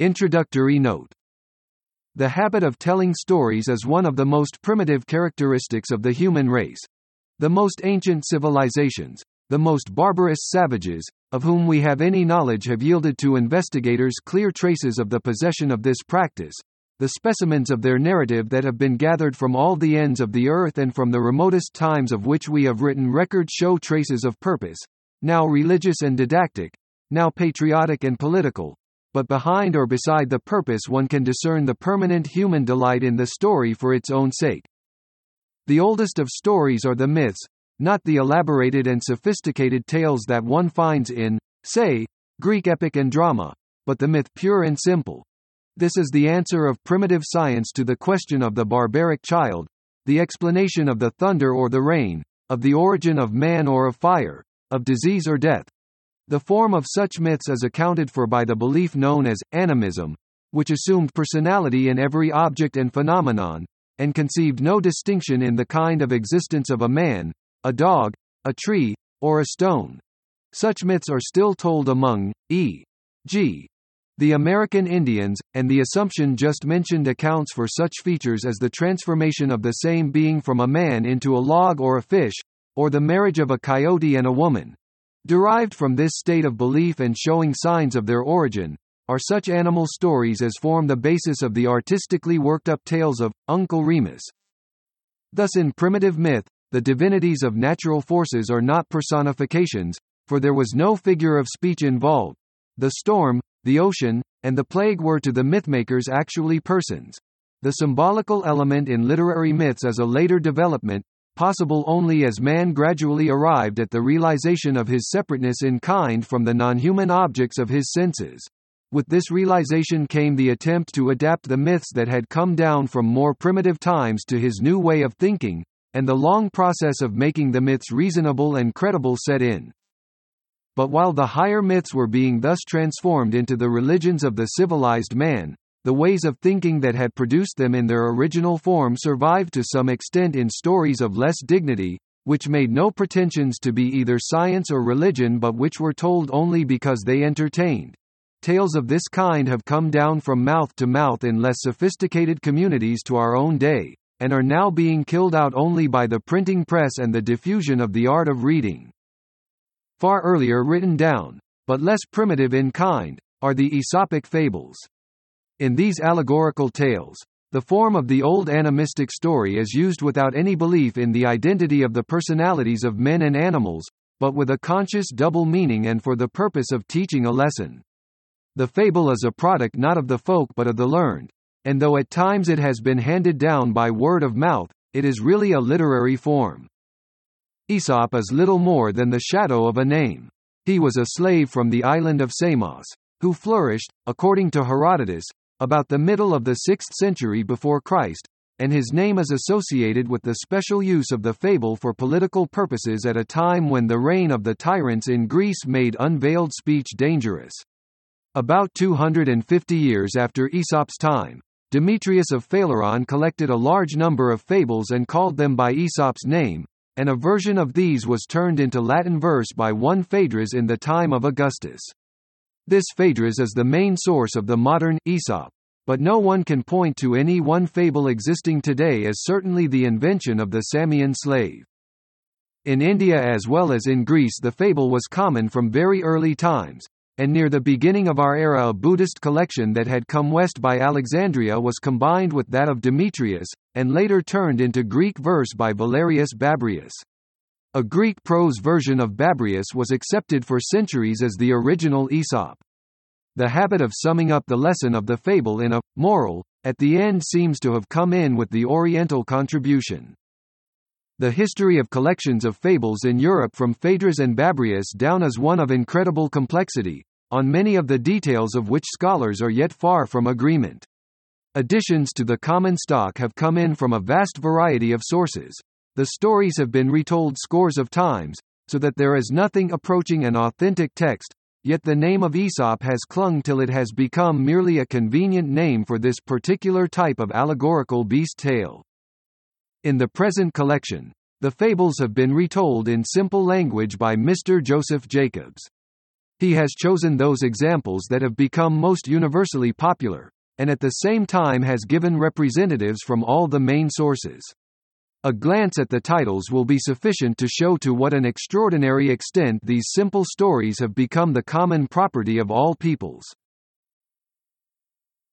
Introductory note The habit of telling stories is one of the most primitive characteristics of the human race. The most ancient civilizations, the most barbarous savages, of whom we have any knowledge have yielded to investigators clear traces of the possession of this practice, the specimens of their narrative that have been gathered from all the ends of the earth and from the remotest times of which we have written record show traces of purpose, now religious and didactic, now patriotic and political, but behind or beside the purpose one can discern the permanent human delight in the story for its own sake. The oldest of stories are the myths, not the elaborated and sophisticated tales that one finds in, say, Greek epic and drama, but the myth pure and simple. This is the answer of primitive science to the question of the barbaric child, the explanation of the thunder or the rain, of the origin of man or of fire, of disease or death. The form of such myths is accounted for by the belief known as animism, which assumed personality in every object and phenomenon, and conceived no distinction in the kind of existence of a man, a dog, a tree, or a stone. Such myths are still told among, e.g., the American Indians, and the assumption just mentioned accounts for such features as the transformation of the same being from a man into a log or a fish, or the marriage of a coyote and a woman. Derived from this state of belief and showing signs of their origin, are such animal stories as form the basis of the artistically worked up tales of Uncle Remus. Thus in primitive myth, the divinities of natural forces are not personifications, for there was no figure of speech involved. The storm, the ocean, and the plague were to the mythmakers actually persons. The symbolical element in literary myths is a later development, possible only as man gradually arrived at the realization of his separateness in kind from the non-human objects of his senses. With this realization came the attempt to adapt the myths that had come down from more primitive times to his new way of thinking, and the long process of making the myths reasonable and credible set in. But while the higher myths were being thus transformed into the religions of the civilized man, the ways of thinking that had produced them in their original form survived to some extent in stories of less dignity, which made no pretensions to be either science or religion but which were told only because they entertained. Tales of this kind have come down from mouth to mouth in less sophisticated communities to our own day, and are now being killed out only by the printing press and the diffusion of the art of reading. Far earlier written down, but less primitive in kind, are the Aesopic fables. In these allegorical tales, the form of the old animistic story is used without any belief in the identity of the personalities of men and animals, but with a conscious double meaning and for the purpose of teaching a lesson. The fable is a product not of the folk but of the learned, and though at times it has been handed down by word of mouth, it is really a literary form. Aesop is little more than the shadow of a name. He was a slave from the island of Samos, who flourished, according to Herodotus, about the middle of the 6th century before Christ, and his name is associated with the special use of the fable for political purposes at a time when the reign of the tyrants in Greece made unveiled speech dangerous. About 250 years after Aesop's time, Demetrius of Phaleron collected a large number of fables and called them by Aesop's name, and a version of these was turned into Latin verse by one Phaedrus in the time of Augustus. This Phaedrus is the main source of the modern Aesop, but no one can point to any one fable existing today as certainly the invention of the Samian slave. In India as well as in Greece the fable was common from very early times, and near the beginning of our era a Buddhist collection that had come west by Alexandria was combined with that of Demetrius, and later turned into Greek verse by Valerius Babrius. A Greek prose version of Babrius was accepted for centuries as the original Aesop. The habit of summing up the lesson of the fable in a moral at the end seems to have come in with the Oriental contribution. The history of collections of fables in Europe from Phaedrus and Babrius down is one of incredible complexity, on many of the details of which scholars are yet far from agreement. Additions to the common stock have come in from a vast variety of sources. The stories have been retold scores of times, so that there is nothing approaching an authentic text, yet the name of Aesop has clung till it has become merely a convenient name for this particular type of allegorical beast tale. In the present collection, the fables have been retold in simple language by Mr. Joseph Jacobs. He has chosen those examples that have become most universally popular, and at the same time has given representatives from all the main sources. A glance at the titles will be sufficient to show to what an extraordinary extent these simple stories have become the common property of all peoples.